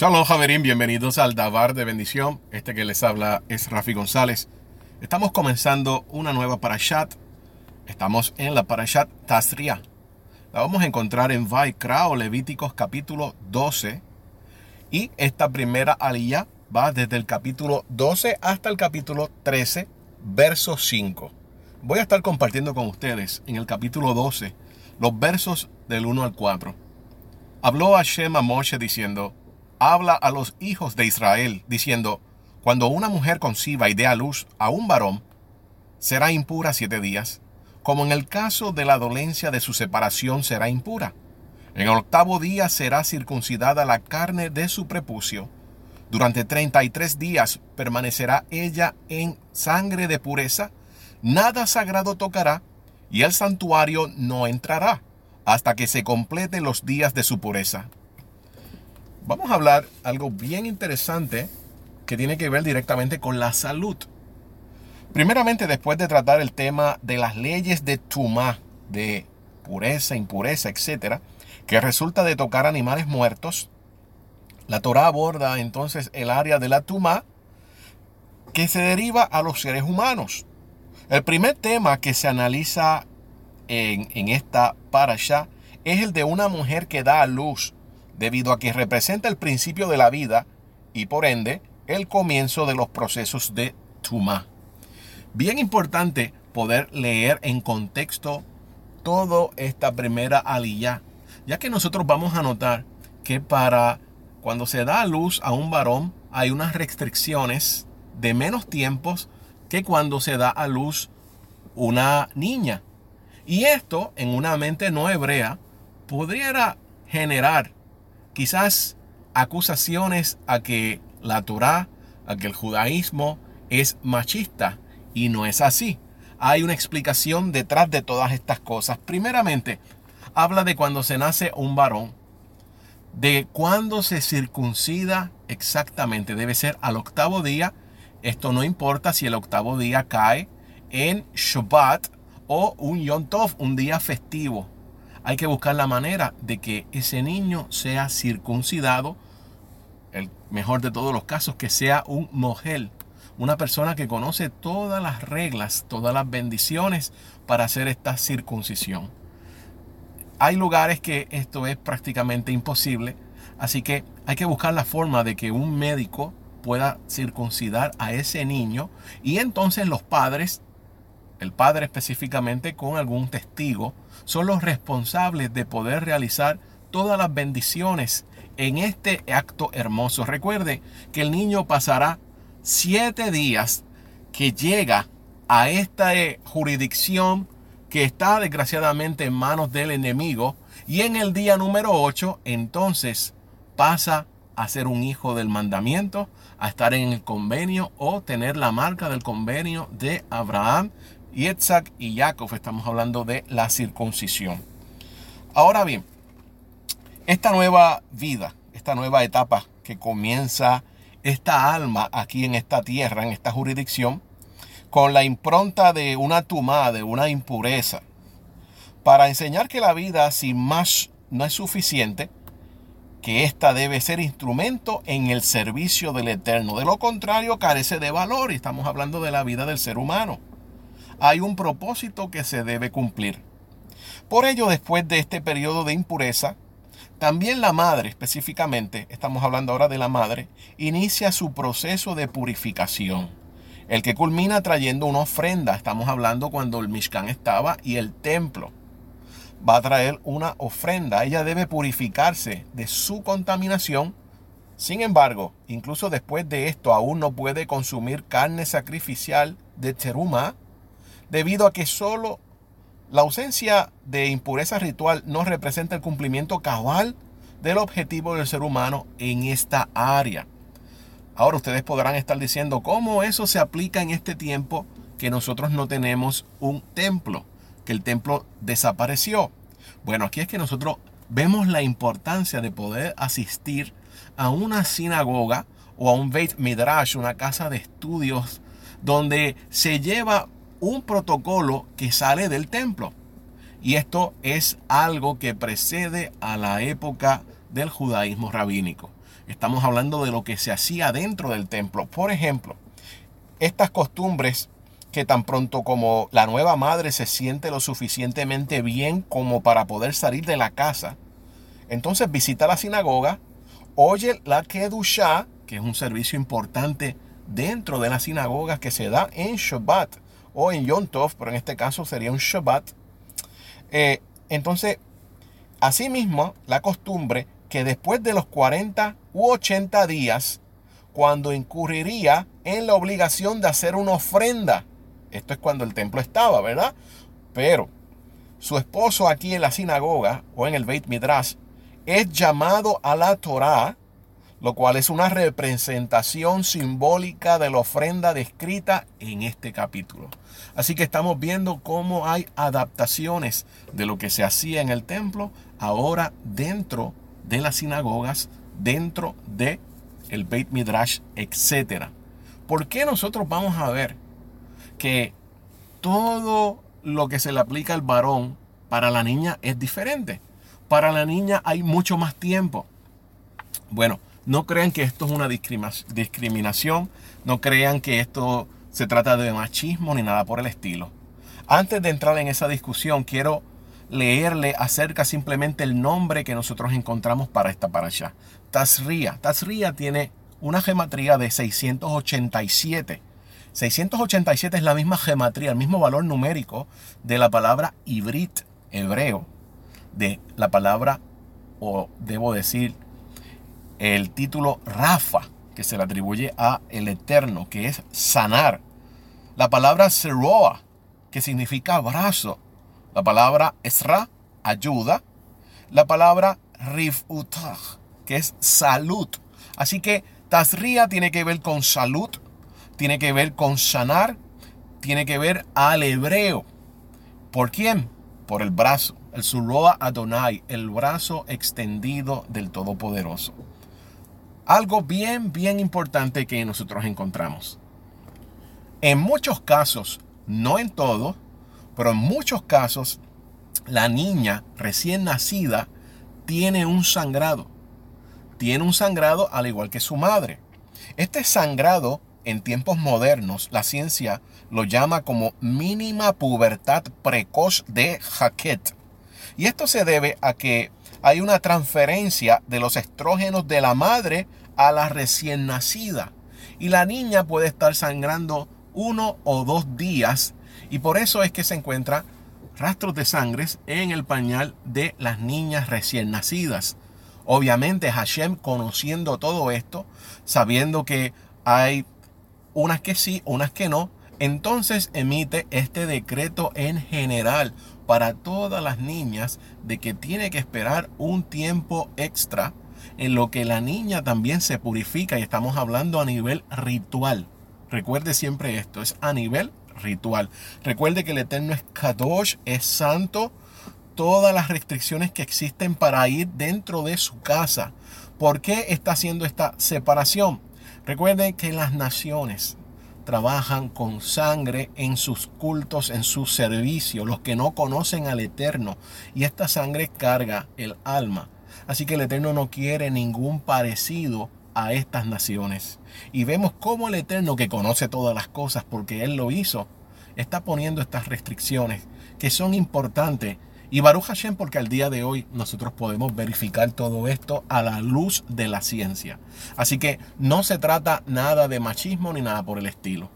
Shalom Javerín, bienvenidos al Dabar de Bendición. Este que les habla es Rafi González. Estamos comenzando una nueva parashat. Estamos en la parashat Tasria. La vamos a encontrar en Vaikra o Levíticos capítulo 12. Y esta primera aliyah va desde el capítulo 12 hasta el capítulo 13, verso 5. Voy a estar compartiendo con ustedes en el capítulo 12 los versos del 1 al 4. Habló Hashem a Moshe diciendo, habla a los hijos de Israel, diciendo, cuando una mujer conciba y dé a luz a un varón, será impura siete días, como en el caso de la dolencia de su separación será impura. En el octavo día será circuncidada la carne de su prepucio. Durante treinta y tres días permanecerá ella en sangre de pureza, nada sagrado tocará, y el santuario no entrará, hasta que se completen los días de su pureza vamos a hablar algo bien interesante que tiene que ver directamente con la salud. Primeramente, después de tratar el tema de las leyes de Tumá, de pureza, impureza, etcétera, que resulta de tocar animales muertos, la Torah aborda entonces el área de la Tumá que se deriva a los seres humanos. El primer tema que se analiza en, en esta parasha es el de una mujer que da a luz debido a que representa el principio de la vida y por ende el comienzo de los procesos de Tuma. Bien importante poder leer en contexto toda esta primera aliyah, ya que nosotros vamos a notar que para cuando se da a luz a un varón hay unas restricciones de menos tiempos que cuando se da a luz una niña. Y esto en una mente no hebrea podría generar quizás acusaciones a que la Torah, a que el judaísmo es machista y no es así. Hay una explicación detrás de todas estas cosas. Primeramente, habla de cuando se nace un varón, de cuando se circuncida exactamente. Debe ser al octavo día. Esto no importa si el octavo día cae en Shabbat o un Yom Tov, un día festivo hay que buscar la manera de que ese niño sea circuncidado, el mejor de todos los casos, que sea un mujer, una persona que conoce todas las reglas, todas las bendiciones para hacer esta circuncisión. Hay lugares que esto es prácticamente imposible, así que hay que buscar la forma de que un médico pueda circuncidar a ese niño y entonces los padres el padre específicamente con algún testigo, son los responsables de poder realizar todas las bendiciones en este acto hermoso. Recuerde que el niño pasará siete días que llega a esta eh, jurisdicción que está desgraciadamente en manos del enemigo y en el día número 8 entonces pasa a ser un hijo del mandamiento, a estar en el convenio o tener la marca del convenio de Abraham Isaac y Jacob. Estamos hablando de la circuncisión. Ahora bien, esta nueva vida, esta nueva etapa que comienza esta alma aquí en esta tierra, en esta jurisdicción, con la impronta de una tumá, de una impureza, para enseñar que la vida sin más no es suficiente, que ésta debe ser instrumento en el servicio del Eterno. De lo contrario, carece de valor y estamos hablando de la vida del ser humano hay un propósito que se debe cumplir. Por ello, después de este periodo de impureza, también la madre, específicamente, estamos hablando ahora de la madre, inicia su proceso de purificación. El que culmina trayendo una ofrenda, estamos hablando cuando el Mishkan estaba y el templo va a traer una ofrenda. Ella debe purificarse de su contaminación. Sin embargo, incluso después de esto, aún no puede consumir carne sacrificial de teruma, debido a que solo la ausencia de impureza ritual no representa el cumplimiento cabal del objetivo del ser humano en esta área. Ahora ustedes podrán estar diciendo cómo eso se aplica en este tiempo que nosotros no tenemos un templo, que el templo desapareció. Bueno, aquí es que nosotros vemos la importancia de poder asistir a una sinagoga o a un Beit Midrash, una casa de estudios, donde se lleva un protocolo que sale del templo. Y esto es algo que precede a la época del judaísmo rabínico. Estamos hablando de lo que se hacía dentro del templo. Por ejemplo, estas costumbres que tan pronto como la nueva madre se siente lo suficientemente bien como para poder salir de la casa, entonces visita la sinagoga, oye la Kedushá, que es un servicio importante dentro de las sinagogas que se da en Shabbat o en Yom Tov, pero en este caso sería un Shabbat. Eh, entonces, asimismo, la costumbre que después de los 40 u 80 días, cuando incurriría en la obligación de hacer una ofrenda, esto es cuando el templo estaba, ¿verdad? Pero su esposo aquí en la sinagoga o en el Beit Midrash es llamado a la Torah, lo cual es una representación simbólica de la ofrenda descrita en este capítulo. Así que estamos viendo cómo hay adaptaciones de lo que se hacía en el templo ahora dentro de las sinagogas, dentro de el Beit Midrash, etc. ¿Por qué nosotros vamos a ver que todo lo que se le aplica al varón para la niña es diferente? Para la niña hay mucho más tiempo. Bueno, no crean que esto es una discriminación, no crean que esto se trata de machismo ni nada por el estilo. Antes de entrar en esa discusión, quiero leerle acerca simplemente el nombre que nosotros encontramos para esta allá. Tazria. Tazria tiene una gematría de 687. 687 es la misma gematría, el mismo valor numérico de la palabra ibrit, hebreo de la palabra, o debo decir, el título Rafa, que se le atribuye a el Eterno, que es sanar. La palabra Seroa, que significa abrazo. La palabra Esra, ayuda. La palabra Rifutah, que es salud. Así que Tazria tiene que ver con salud, tiene que ver con sanar, tiene que ver al hebreo. ¿Por quién? Por el brazo el Suroa Adonai, el brazo extendido del Todopoderoso. Algo bien, bien importante que nosotros encontramos. En muchos casos, no en todos, pero en muchos casos, la niña recién nacida tiene un sangrado. Tiene un sangrado al igual que su madre. Este sangrado en tiempos modernos, la ciencia lo llama como mínima pubertad precoz de Hackett. Y esto se debe a que hay una transferencia de los estrógenos de la madre a la recién nacida. Y la niña puede estar sangrando uno o dos días. Y por eso es que se encuentra rastros de sangre en el pañal de las niñas recién nacidas. Obviamente Hashem conociendo todo esto, sabiendo que hay unas que sí, unas que no, entonces emite este decreto en general para todas las niñas de que tiene que esperar un tiempo extra en lo que la niña también se purifica y estamos hablando a nivel ritual. Recuerde siempre esto, es a nivel ritual. Recuerde que el Eterno es Kadosh, es santo, todas las restricciones que existen para ir dentro de su casa. ¿Por qué está haciendo esta separación? Recuerden que las naciones, trabajan con sangre en sus cultos, en su servicio, los que no conocen al Eterno. Y esta sangre carga el alma. Así que el Eterno no quiere ningún parecido a estas naciones. Y vemos cómo el Eterno, que conoce todas las cosas porque Él lo hizo, está poniendo estas restricciones que son importantes y Baruch Hashem porque al día de hoy nosotros podemos verificar todo esto a la luz de la ciencia. Así que no se trata nada de machismo ni nada por el estilo.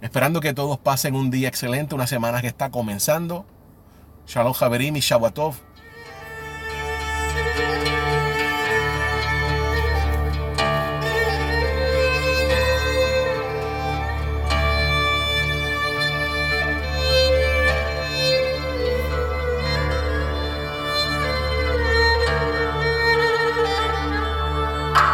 Esperando que todos pasen un día excelente, una semana que está comenzando. Shalom Javerim y Shabbatov.